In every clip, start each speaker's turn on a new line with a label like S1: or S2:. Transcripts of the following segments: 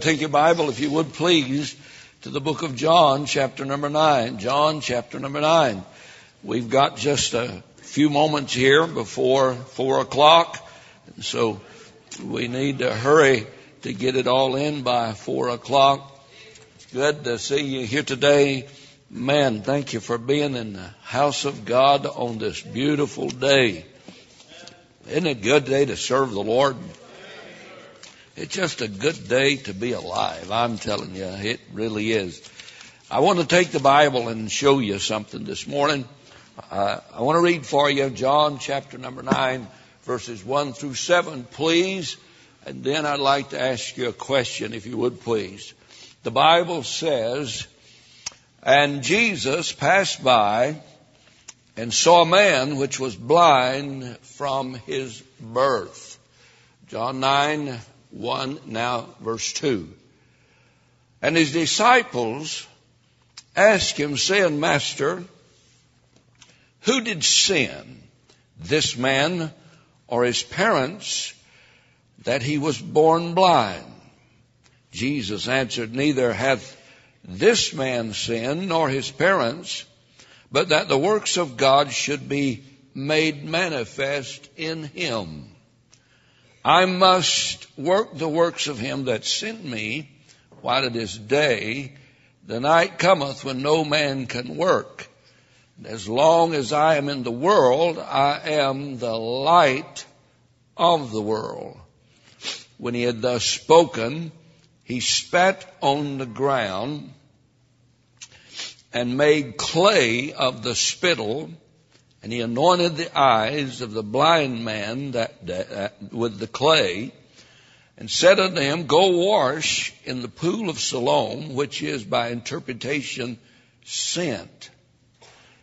S1: Take your Bible, if you would please, to the book of John, chapter number 9. John, chapter number 9. We've got just a few moments here before 4 o'clock, so we need to hurry to get it all in by 4 o'clock. Good to see you here today. Man, thank you for being in the house of God on this beautiful day. Isn't it a good day to serve the Lord? It's just a good day to be alive. I'm telling you, it really is. I want to take the Bible and show you something this morning. Uh, I want to read for you John chapter number 9, verses 1 through 7, please. And then I'd like to ask you a question, if you would please. The Bible says, And Jesus passed by and saw a man which was blind from his birth. John 9, 1, now verse 2. And his disciples asked him, saying, Master, who did sin, this man or his parents, that he was born blind? Jesus answered, Neither hath this man sinned nor his parents, but that the works of God should be made manifest in him. I must work the works of him that sent me while it is day. The night cometh when no man can work. As long as I am in the world, I am the light of the world. When he had thus spoken, he spat on the ground and made clay of the spittle and he anointed the eyes of the blind man that, with the clay, and said unto him, Go wash in the pool of Siloam, which is by interpretation sent.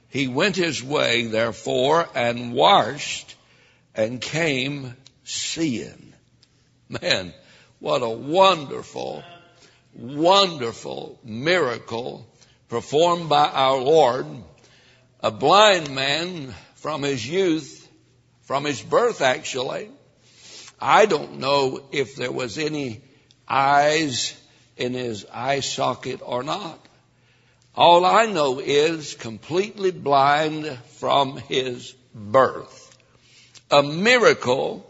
S1: He went his way, therefore, and washed, and came seeing. Man, what a wonderful, wonderful miracle performed by our Lord a blind man from his youth, from his birth actually. I don't know if there was any eyes in his eye socket or not. All I know is completely blind from his birth. A miracle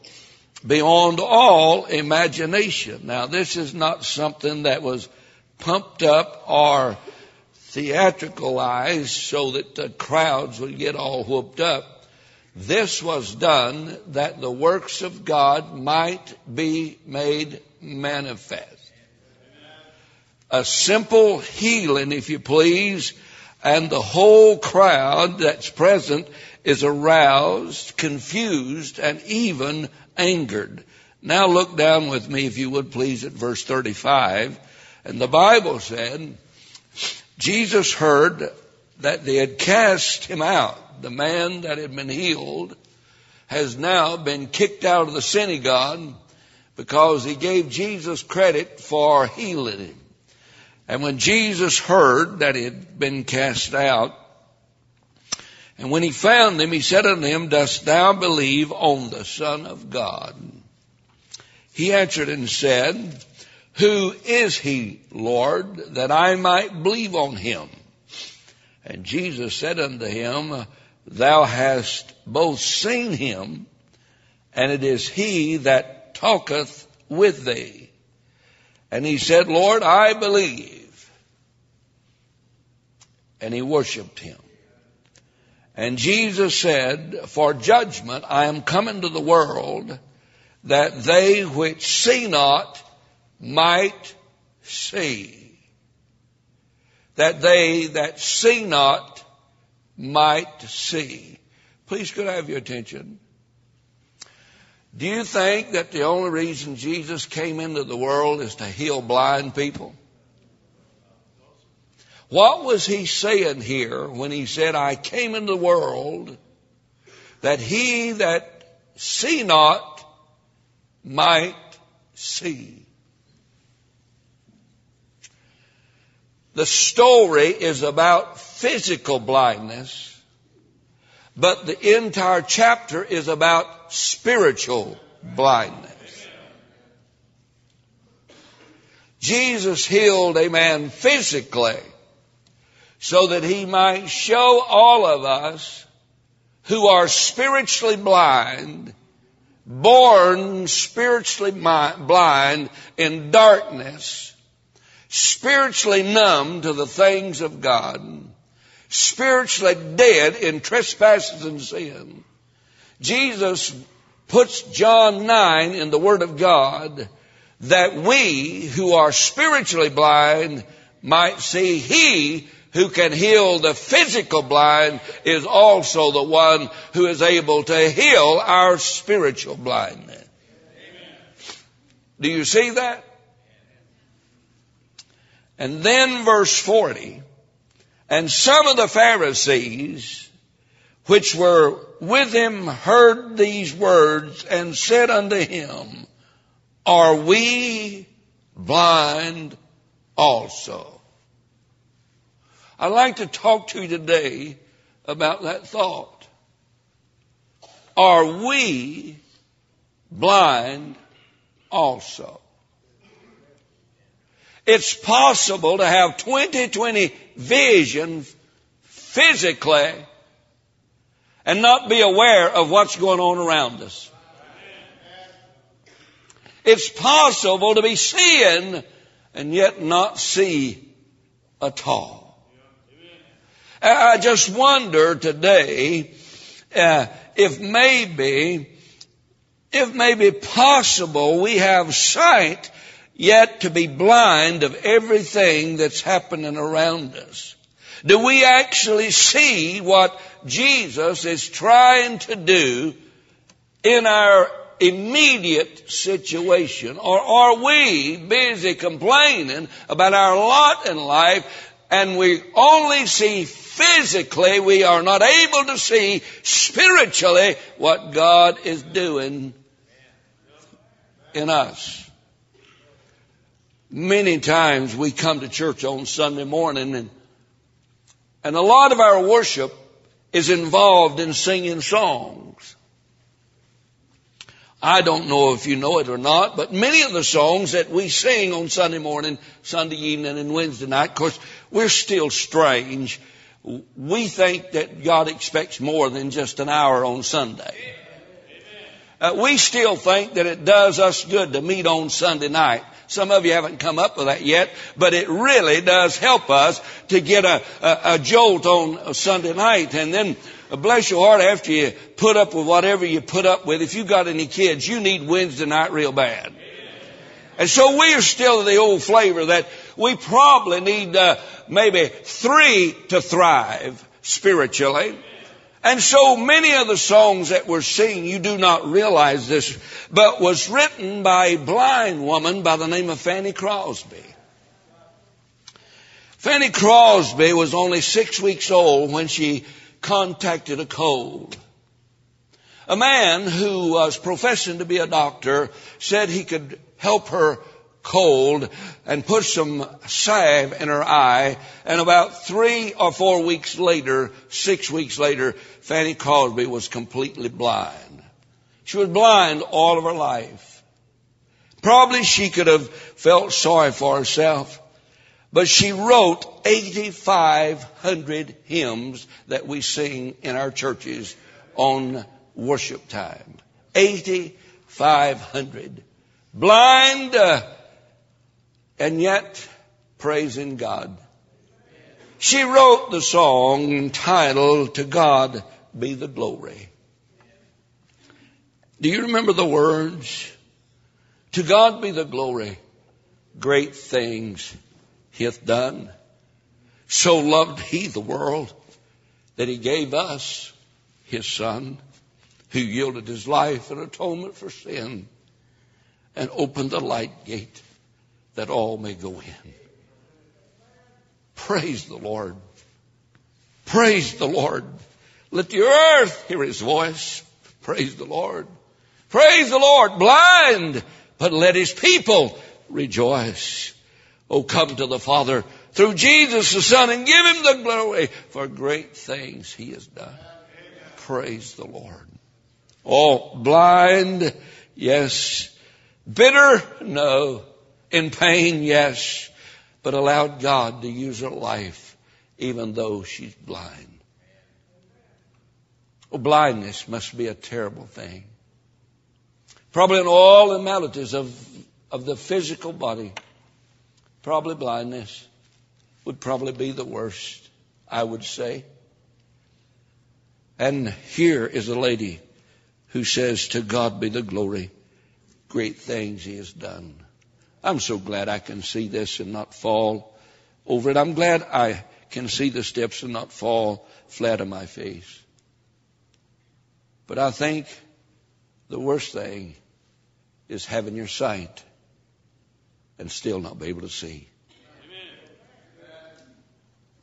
S1: beyond all imagination. Now this is not something that was pumped up or theatricalized so that the crowds would get all whooped up. This was done that the works of God might be made manifest. A simple healing, if you please, and the whole crowd that's present is aroused, confused, and even angered. Now look down with me, if you would please, at verse 35. And the Bible said, Jesus heard that they had cast him out. The man that had been healed has now been kicked out of the synagogue because he gave Jesus credit for healing him. And when Jesus heard that he had been cast out, and when he found him, he said unto him, Dost thou believe on the Son of God? He answered and said, who is he, Lord, that I might believe on him? And Jesus said unto him, Thou hast both seen him, and it is he that talketh with thee. And he said, Lord, I believe. And he worshiped him. And Jesus said, For judgment I am come into the world, that they which see not might see. That they that see not might see. Please could I have your attention? Do you think that the only reason Jesus came into the world is to heal blind people? What was he saying here when he said, I came into the world that he that see not might see? The story is about physical blindness, but the entire chapter is about spiritual blindness. Jesus healed a man physically so that he might show all of us who are spiritually blind, born spiritually blind in darkness, spiritually numb to the things of God, spiritually dead in trespasses and sin. Jesus puts John 9 in the Word of God that we who are spiritually blind might see He who can heal the physical blind is also the one who is able to heal our spiritual blindness. Do you see that? And then verse 40, and some of the Pharisees which were with him heard these words and said unto him, Are we blind also? I'd like to talk to you today about that thought. Are we blind also? It's possible to have 20/20 vision physically and not be aware of what's going on around us. It's possible to be seeing and yet not see at all. I just wonder today uh, if maybe, if maybe possible we have sight yet to be blind of everything that's happening around us. Do we actually see what Jesus is trying to do in our immediate situation? Or are we busy complaining about our lot in life and we only see physically, we are not able to see spiritually what God is doing in us. Many times we come to church on Sunday morning and, and a lot of our worship is involved in singing songs. I don't know if you know it or not, but many of the songs that we sing on Sunday morning, Sunday evening, and Wednesday night, of course, we're still strange we think that God expects more than just an hour on Sunday. Uh, we still think that it does us good to meet on Sunday night. Some of you haven't come up with that yet, but it really does help us to get a, a, a jolt on Sunday night. And then, uh, bless your heart, after you put up with whatever you put up with, if you've got any kids, you need Wednesday night real bad. And so we are still the old flavor that we probably need uh, maybe three to thrive spiritually. And so many of the songs that we're singing, you do not realize this, but was written by a blind woman by the name of Fanny Crosby. Fanny Crosby was only six weeks old when she contacted a cold. A man who was professing to be a doctor said he could help her cold and put some salve in her eye. And about three or four weeks later, six weeks later, Fanny Crosby was completely blind. She was blind all of her life. Probably she could have felt sorry for herself, but she wrote 8,500 hymns that we sing in our churches on worship time. 8,500. Blind, uh, and yet praising God. She wrote the song entitled To God Be the Glory. Do you remember the words? To God be the glory. Great things he hath done. So loved he the world that he gave us his son who yielded his life in atonement for sin and opened the light gate that all may go in. Praise the Lord. Praise the Lord. Let the earth hear his voice. Praise the Lord. Praise the Lord. Blind, but let his people rejoice. Oh, come to the Father through Jesus the Son and give him the glory for great things he has done. Praise the Lord. Oh, blind, yes. Bitter, no In pain, yes, but allowed God to use her life even though she's blind. Well, blindness must be a terrible thing. Probably in all the maladies of, of the physical body, probably blindness would probably be the worst, I would say. And here is a lady who says, To God be the glory, great things He has done. I'm so glad I can see this and not fall over it. I'm glad I can see the steps and not fall flat on my face. But I think the worst thing is having your sight and still not be able to see.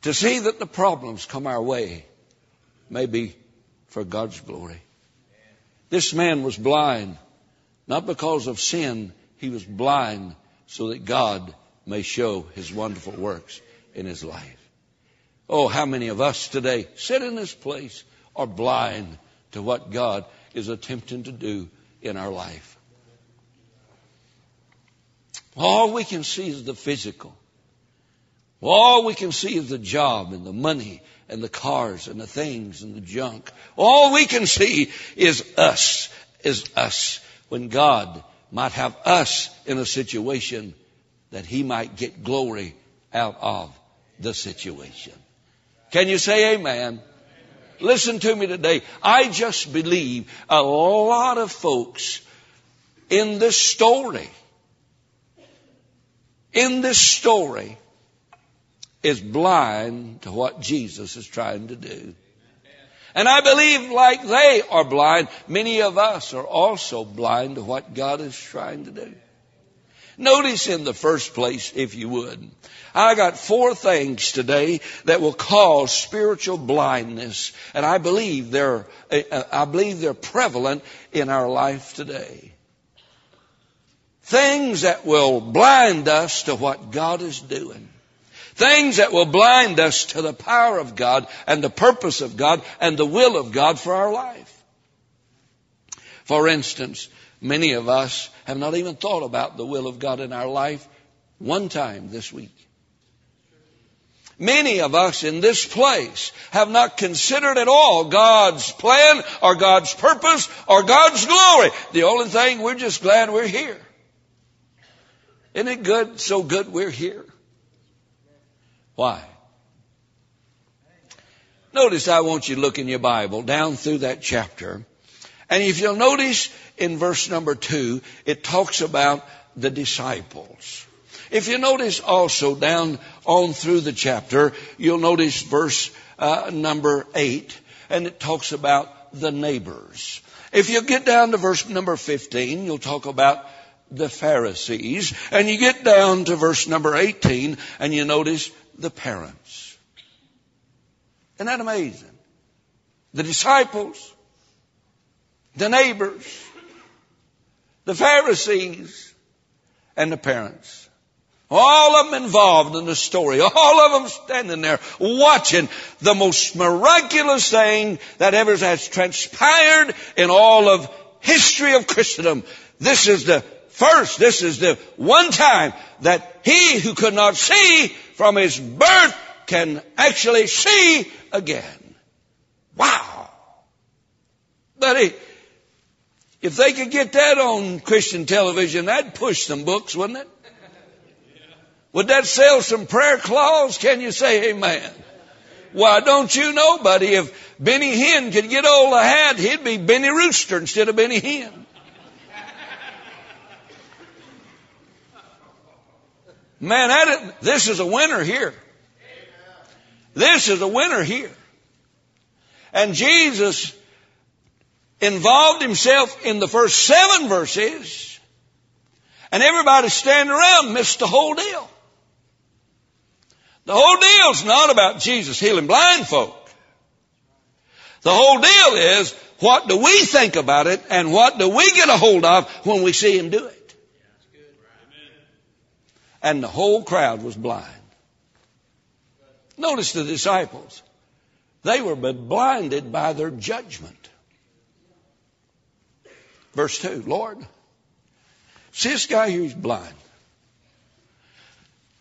S1: To see that the problems come our way may be for God's glory. This man was blind, not because of sin, he was blind so that God may show his wonderful works in his life. Oh, how many of us today sit in this place are blind to what God is attempting to do in our life. All we can see is the physical. All we can see is the job and the money and the cars and the things and the junk. All we can see is us, is us. When God might have us in a situation that He might get glory out of the situation. Can you say amen? Listen to me today. I just believe a lot of folks in this story, in this story, is blind to what Jesus is trying to do. And I believe like they are blind, many of us are also blind to what God is trying to do. Notice in the first place, if you would, I got four things today that will cause spiritual blindness, and I believe they're, eh, eh, I believe they're prevalent in our life today. Things that will blind us to what God is doing. Things that will blind us to the power of God and the purpose of God and the will of God for our life. For instance, many of us have not even thought about the will of God in our life one time this week. Many of us in this place have not considered at all God's plan or God's purpose or God's glory. The only thing, we're just glad we're here. Isn't it good? So good we're here. Why? Notice I want you to look in your Bible down through that chapter. And if you'll notice in verse number two, it talks about the disciples. If you notice also down on through the chapter, you'll notice verse uh, number eight, and it talks about the neighbors. If you get down to verse number 15, you'll talk about the Pharisees, and you get down to verse number 18, and you notice the parents. Isn't that amazing? The disciples, the neighbors, the Pharisees, and the parents. All of them involved in the story. All of them standing there watching the most miraculous thing that ever has transpired in all of history of Christendom. This is the first, this is the one time that he who could not see from his birth can actually see again. Wow. Buddy, if they could get that on Christian television, that'd push some books, wouldn't it? Would that sell some prayer claws? Can you say amen? Why, don't you know, buddy, if Benny Hinn could get all the hat, he'd be Benny Rooster instead of Benny Hinn. Man, this is a winner here. This is a winner here. And Jesus involved himself in the first seven verses, and everybody standing around missed the whole deal. The whole deal's not about Jesus healing blind folk. The whole deal is what do we think about it and what do we get a hold of when we see him do it? And the whole crowd was blind. Notice the disciples. They were blinded by their judgment. Verse 2, Lord, see this guy here, he's blind.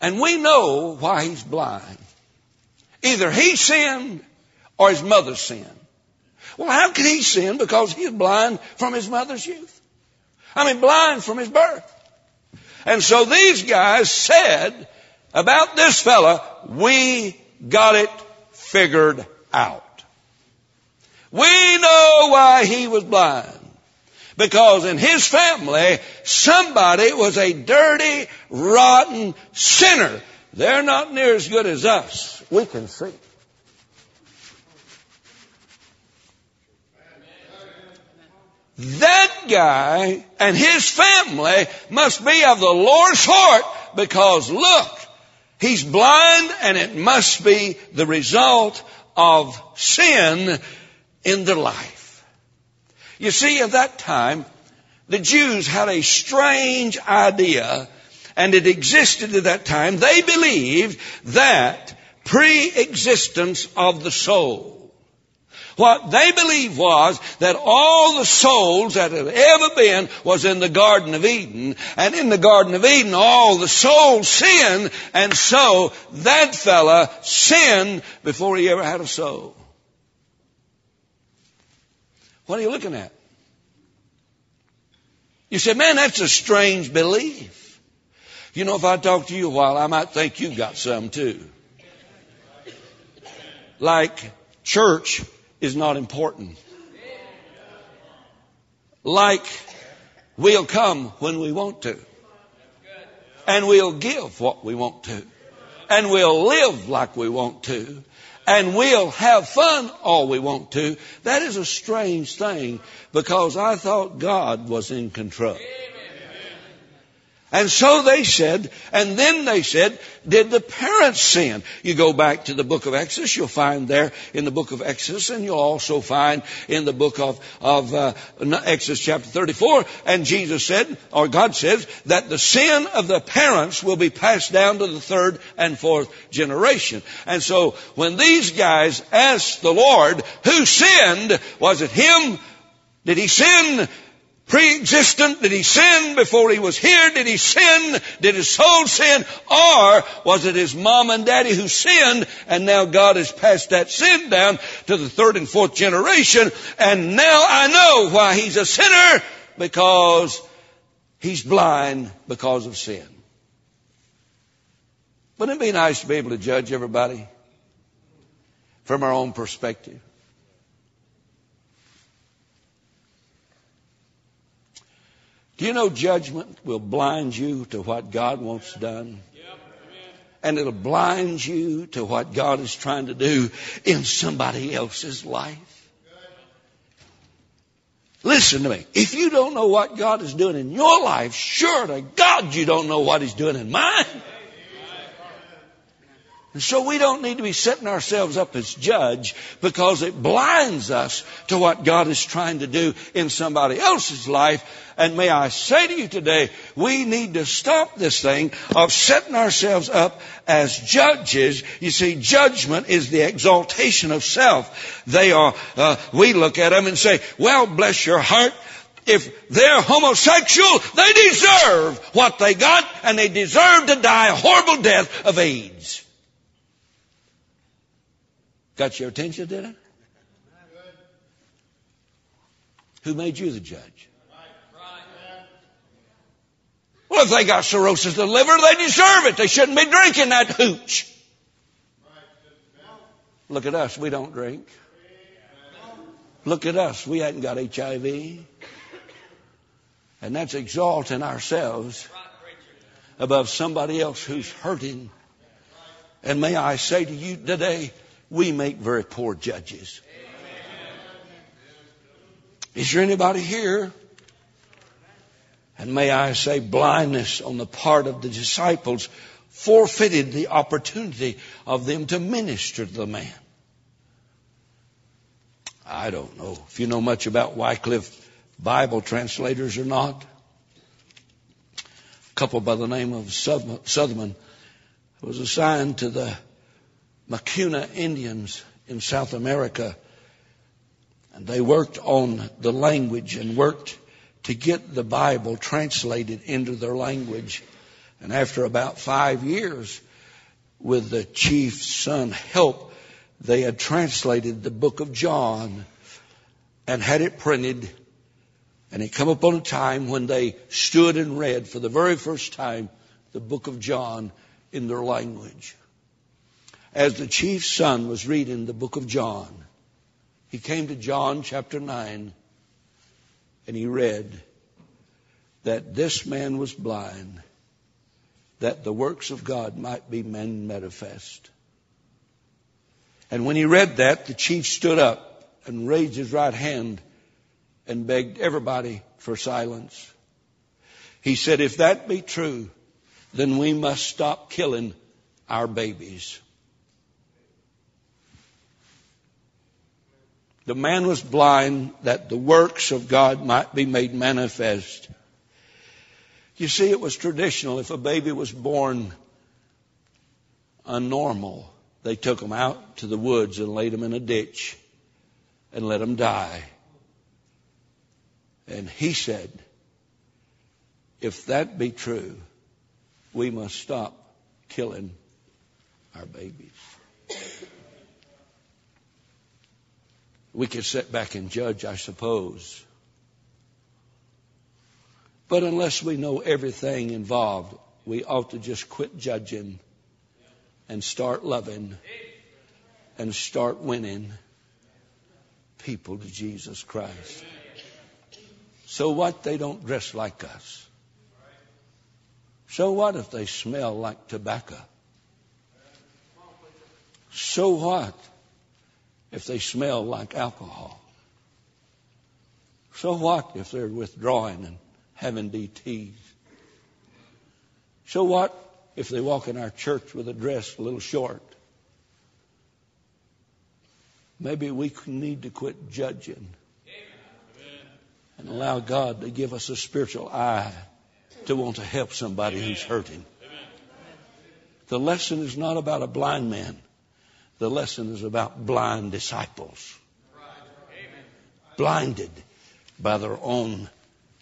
S1: And we know why he's blind. Either he sinned or his mother sinned. Well, how could he sin? Because he's blind from his mother's youth. I mean, blind from his birth. And so these guys said about this fella, we got it figured out. We know why he was blind. Because in his family, somebody was a dirty, rotten sinner. They're not near as good as us. We can see. That guy and his family must be of the Lord's heart because look, he's blind and it must be the result of sin in their life. You see, at that time, the Jews had a strange idea, and it existed at that time. They believed that pre-existence of the soul. What they believed was that all the souls that had ever been was in the Garden of Eden. And in the Garden of Eden, all the souls sinned. And so that fella sinned before he ever had a soul. What are you looking at? You say, man, that's a strange belief. You know, if I talk to you a while, I might think you've got some too. Like church is not important. Like we'll come when we want to. And we'll give what we want to. And we'll live like we want to and we'll have fun all we want to. That is a strange thing because I thought God was in control. And so they said, and then they said, did the parents sin? You go back to the book of Exodus, you'll find there in the book of Exodus, and you'll also find in the book of, of uh, Exodus chapter 34, and Jesus said, or God says, that the sin of the parents will be passed down to the third and fourth generation. And so when these guys asked the Lord, who sinned? Was it him? Did he sin pre-existent? Did he sin before he was here? Did he sin? Did his soul sin? Or was it his mom and daddy who sinned and now God has passed that sin down to the third and fourth generation and now I know why he's a sinner because he's blind because of sin. Wouldn't it be nice to be able to judge everybody from our own perspective? Do you know judgment will blind you to what God wants done? And it'll blind you to what God is trying to do in somebody else's life. Listen to me. If you don't know what God is doing in your life, sure to God you don't know what He's doing in mine. And so we don't need to be setting ourselves up as judge because it blinds us to what God is trying to do in somebody else's life. And may I say to you today, we need to stop this thing of setting ourselves up as judges. You see, judgment is the exaltation of self. They are, uh, we look at them and say, well, bless your heart, if they're homosexual, they deserve what they got and they deserve to die a horrible death of AIDS. Got your attention, did it? Who made you the judge? Well, if they got cirrhosis of the liver, they deserve it. They shouldn't be drinking that hooch. Look at us. We don't drink. Look at us. We hadn't got HIV. And that's exalting ourselves above somebody else who's hurting. And may I say to you today, we make very poor judges. Is there anybody here? And may I say blindness on the part of the disciples forfeited the opportunity of them to minister to the man. I don't know if you know much about Wycliffe Bible translators or not. A couple by the name of Sutherland was assigned to the Macuna Indians in South America. And they worked on the language and worked to get the Bible translated into their language. And after about five years, with the chief's son help, they had translated the book of John and had it printed. And it come upon a time when they stood and read for the very first time the book of John in their language. As the chief's son was reading the book of John, he came to John chapter 9 and he read that this man was blind that the works of God might be made manifest. And when he read that, the chief stood up and raised his right hand and begged everybody for silence. He said, if that be true, then we must stop killing our babies. The man was blind that the works of God might be made manifest. You see, it was traditional. If a baby was born unnormal, they took him out to the woods and laid him in a ditch and let him die. And he said, if that be true, we must stop killing our babies. We could sit back and judge, I suppose. But unless we know everything involved, we ought to just quit judging and start loving and start winning people to Jesus Christ. So what? They don't dress like us. So what if they smell like tobacco? So what if they smell like alcohol? So what if they're withdrawing and having DTs? So what if they walk in our church with a dress a little short? Maybe we need to quit judging and allow God to give us a spiritual eye to want to help somebody who's hurting. The lesson is not about a blind man. The lesson is about blind disciples. Blinded by their own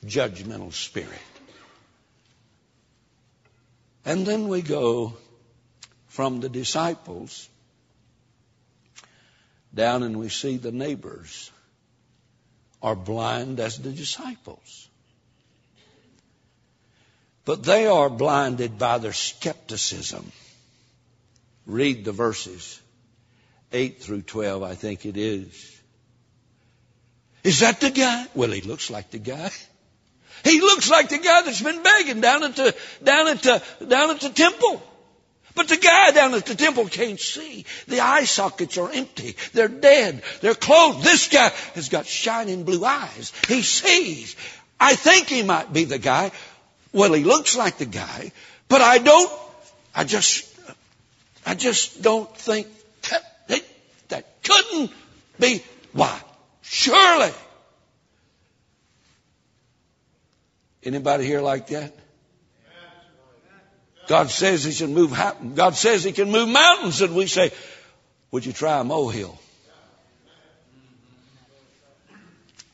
S1: judgmental spirit. And then we go from the disciples down and we see the neighbors are blind as the disciples. But they are blinded by their skepticism. Read the verses 8 through 12, I think it is. Is that the guy? Well, he looks like the guy. He looks like the guy that's been begging down at the, down at the, down at the temple. But the guy down at the temple can't see. The eye sockets are empty. They're dead. They're closed. This guy has got shining blue eyes. He sees. I think he might be the guy. Well, he looks like the guy, but I don't, I just, I just don't think that, couldn't be. Why? Surely Anybody here like that? God says He can move. God says He can move mountains, and we say, "Would you try a molehill?"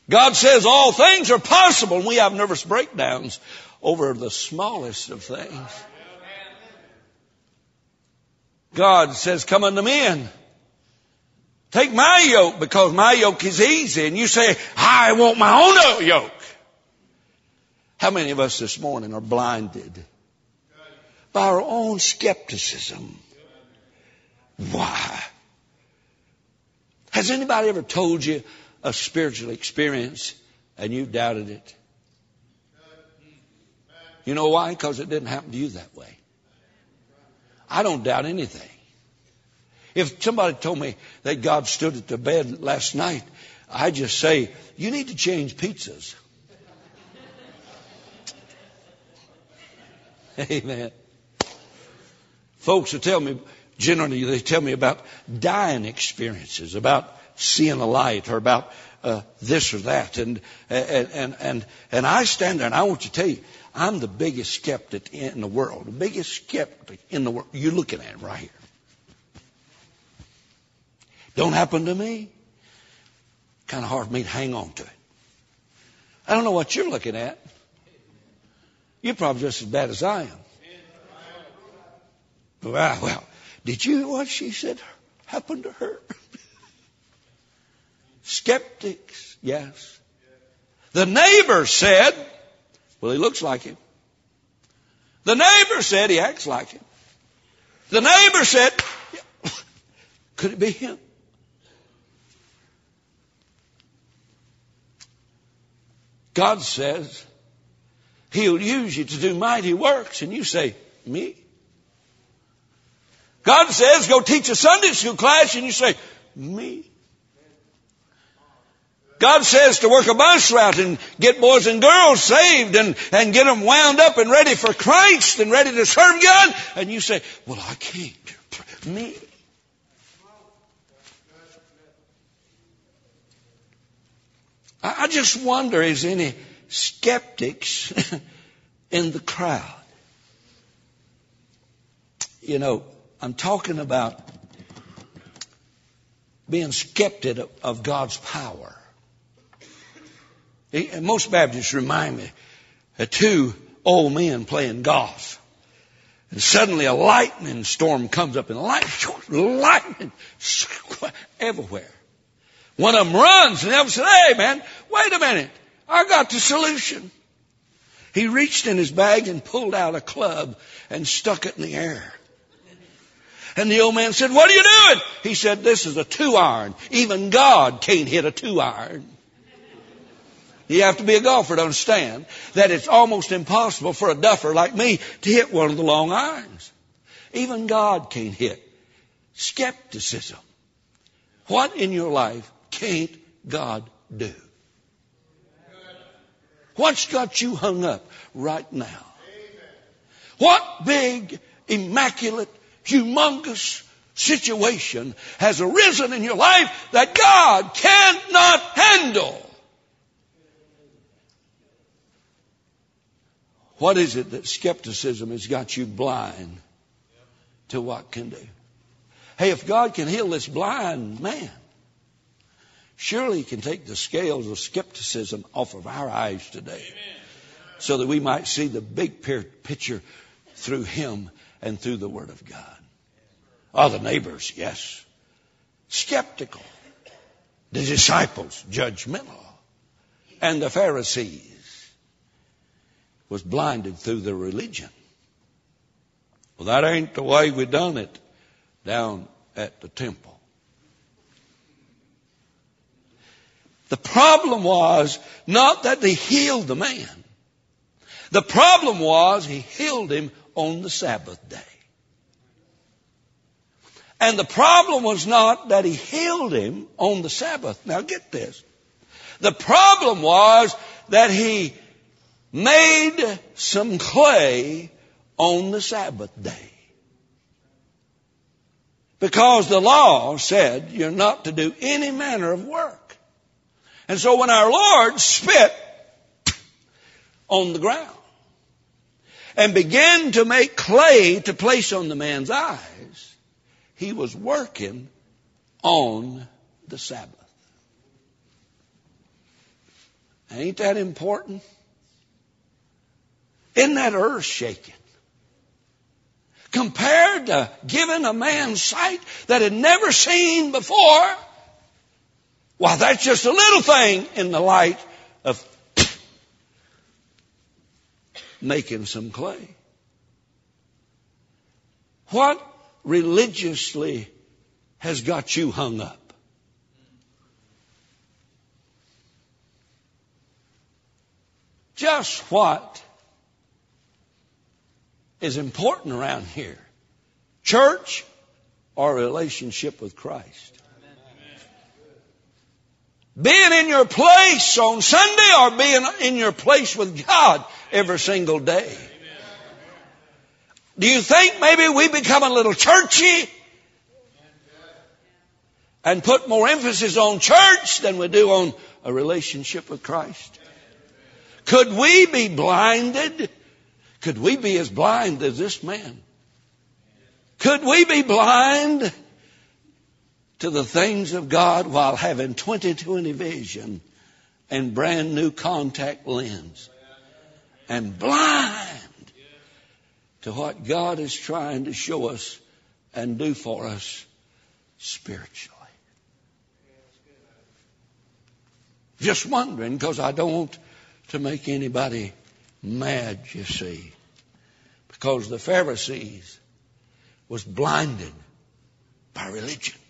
S1: God says all things are possible, and we have nervous breakdowns over the smallest of things. God says, "Come unto me and take my yoke, because my yoke is easy." And you say, "I want my own yoke." How many of us this morning are blinded by our own skepticism? Why? Has anybody ever told you a spiritual experience and you doubted it? You know why? Because it didn't happen to you that way. I don't doubt anything. If somebody told me that God stood at the bed last night, I'd just say, you need to change pizzas. Amen. Folks will tell me, generally they tell me about dying experiences, about seeing a light or about uh, this or that. And, and, and, and, and I stand there and I want to tell you, I'm the biggest skeptic in the world, the biggest skeptic in the world. You're looking at him right here. Don't happen to me. Kind of hard for me to hang on to it. I don't know what you're looking at. You're probably just as bad as I am. Well, well, did you hear what she said happened to her? Skeptics, yes. The neighbor said, well, he looks like him. The neighbor said he acts like him. The neighbor said, could it be him? God says He'll use you to do mighty works, and you say, Me? God says, Go teach a Sunday school class, and you say, Me? God says to work a bus route and get boys and girls saved and, and get them wound up and ready for Christ and ready to serve God. And you say, well, I can't. Me? I just wonder is any skeptics in the crowd. You know, I'm talking about being skeptic of God's power. Most Baptists remind me of two old men playing golf. And suddenly a lightning storm comes up and light, lightning everywhere. One of them runs and the other said, hey man, wait a minute. I got the solution. He reached in his bag and pulled out a club and stuck it in the air. And the old man said, what are you doing? He said, this is a two iron. Even God can't hit a two iron. You have to be a golfer to understand that it's almost impossible for a duffer like me to hit one of the long irons. Even God can't hit. Skepticism. What in your life can't God do? What's got you hung up right now? What big, immaculate, humongous situation has arisen in your life that God cannot handle? What is it that skepticism has got you blind to what can do? Hey, if God can heal this blind man, surely He can take the scales of skepticism off of our eyes today so that we might see the big picture through Him and through the Word of God. Oh, the neighbors, yes. Skeptical. The disciples, judgmental. And the Pharisees, was blinded through their religion. Well, that ain't the way we done it down at the temple. The problem was not that they healed the man. The problem was he healed him on the Sabbath day. And the problem was not that he healed him on the Sabbath. Now get this. The problem was that he made some clay on the Sabbath day. Because the law said you're not to do any manner of work. And so when our Lord spit on the ground and began to make clay to place on the man's eyes, he was working on the Sabbath. Ain't that important? Isn't that earth shaking? Compared to giving a man sight that had never seen before, well, that's just a little thing in the light of making some clay. What religiously has got you hung up? Just what is important around here? Church or relationship with Christ? Being in your place on Sunday or being in your place with God every single day? Do you think maybe we become a little churchy and put more emphasis on church than we do on a relationship with Christ? Could we be blinded could we be as blind as this man? Could we be blind to the things of God while having 20/20 vision and brand new contact lens? And blind to what God is trying to show us and do for us spiritually. Just wondering because I don't want to make anybody mad, you see. Because the Pharisees was blinded by religion.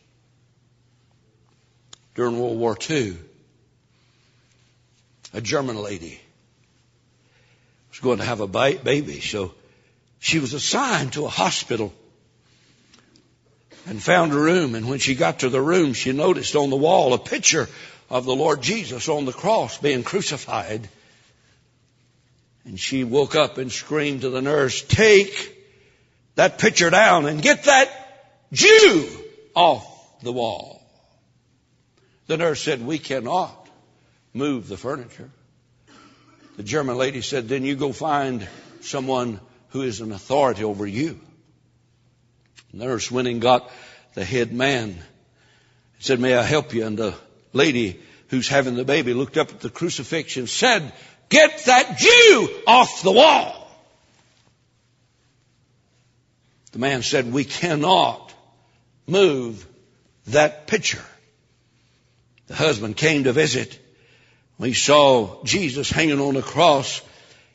S1: During World War II, a German lady was going to have a baby, so she was assigned to a hospital and found a room. And when she got to the room, she noticed on the wall a picture of the Lord Jesus on the cross being crucified. And she woke up and screamed to the nurse, take that picture down and get that Jew off the wall. The nurse said, we cannot move the furniture. The German lady said, then you go find someone who is an authority over you. The nurse went and got the head man. And said, may I help you? And the lady who's having the baby looked up at the crucifixion and said, get that Jew off the wall. The man said, we cannot move that picture. The husband came to visit. When he saw Jesus hanging on the cross,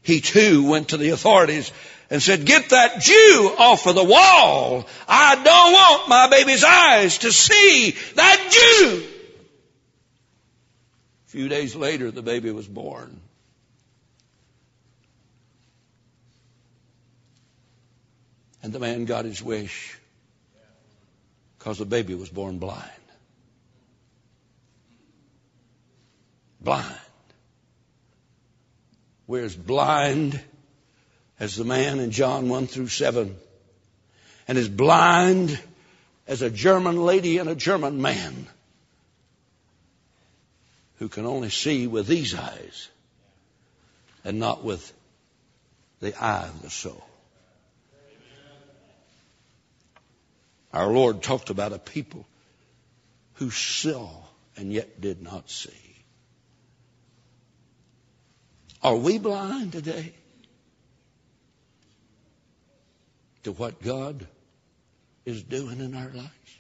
S1: he too went to the authorities and said, get that Jew off of the wall. I don't want my baby's eyes to see that Jew. A few days later, the baby was born. And the man got his wish because the baby was born blind. Blind. We're as blind as the man in John 1 through 7 and as blind as a German lady and a German man who can only see with these eyes and not with the eye of the soul. Our Lord talked about a people who saw and yet did not see. Are we blind today? to what God is doing in our lives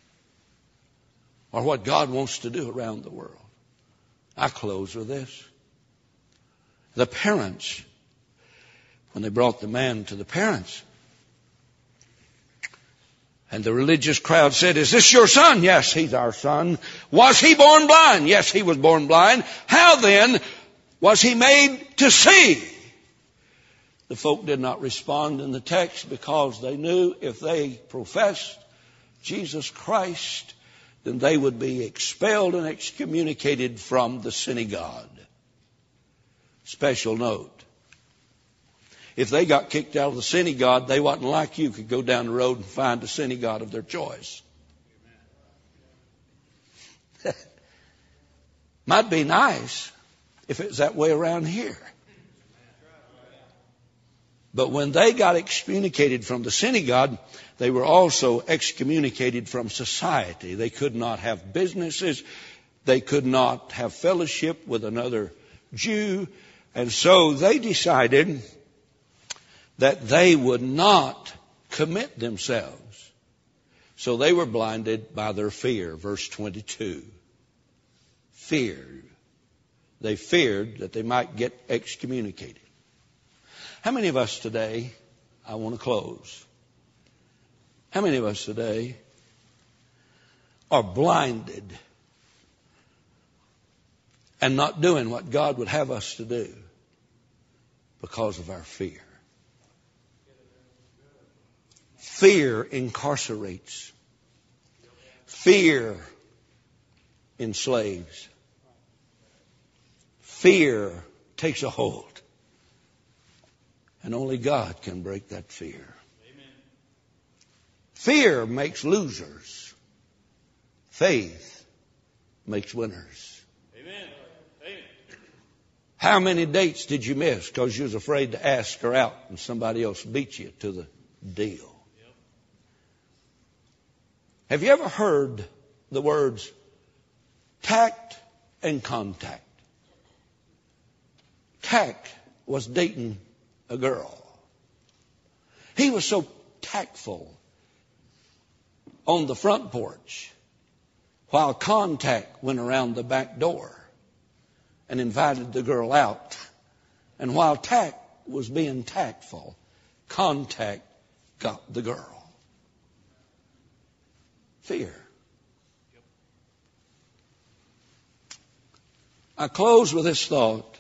S1: or what God wants to do around the world. I close with this. The parents, when they brought the man to the parents, and the religious crowd said, is this your son? Yes, he's our son. Was he born blind? Yes, he was born blind. How then was he made to see? The folk did not respond in the text because they knew if they professed Jesus Christ, then they would be expelled and excommunicated from the synagogue. Special note. If they got kicked out of the synagogue, they wasn't like you could go down the road and find a synagogue of their choice. Might be nice if it was that way around here. But when they got excommunicated from the synagogue, they were also excommunicated from society. They could not have businesses. They could not have fellowship with another Jew. And so they decided that they would not commit themselves. So they were blinded by their fear. Verse 22. Fear. They feared that they might get excommunicated. How many of us today, I want to close. How many of us today are blinded and not doing what God would have us to do because of our fear? Fear incarcerates. Fear enslaves. Fear takes a hold. And only God can break that fear. Amen. Fear makes losers. Faith makes winners. Amen. Amen. How many dates did you miss because you was afraid to ask her out and somebody else beat you to the deal? Yep. Have you ever heard the words tact and contact? Tact was dating a girl. He was so tactful on the front porch while contact went around the back door and invited the girl out. And while tact was being tactful, contact got the girl. Fear. I close with this thought.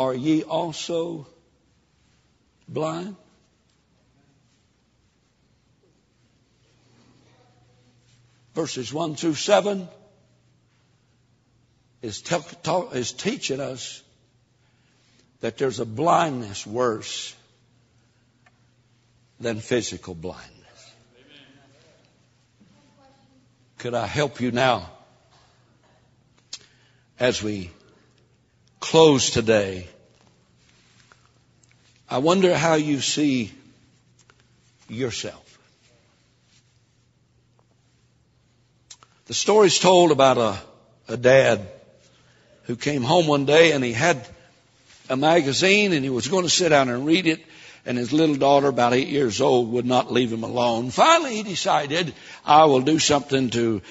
S1: Are ye also blind? Verses 1 through 7 is, is teaching us that there's a blindness worse than physical blindness. Could I help you now as we close today? I wonder how you see yourself. The story's told about a, a dad who came home one day and he had a magazine and he was going to sit down and read it and his little daughter, about eight years old, would not leave him alone. Finally, he decided, I will do something to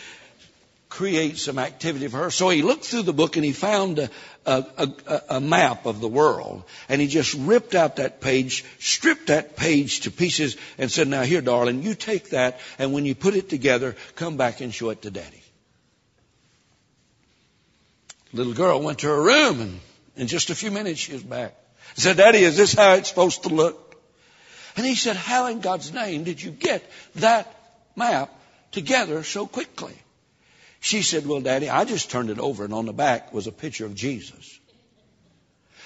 S1: create some activity for her. So he looked through the book and he found a, a, a, a, map of the world. And he just ripped out that page, stripped that page to pieces and said, now here, darling, you take that and when you put it together, come back and show it to daddy. Little girl went to her room and in just a few minutes she was back. Said, Daddy, is this how it's supposed to look? And he said, How in God's name did you get that map together so quickly? She said, Well, Daddy, I just turned it over and on the back was a picture of Jesus.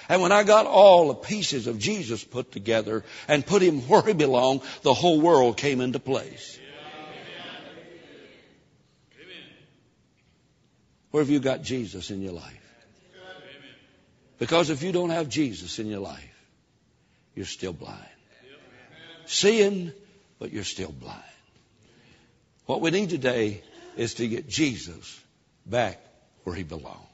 S1: And when I got all the pieces of Jesus put together and put him where he belonged, the whole world came into place. Where have you got Jesus in your life? Because if you don't have Jesus in your life, you're still blind. Seeing, but you're still blind. What we need today is to get Jesus back where he belongs.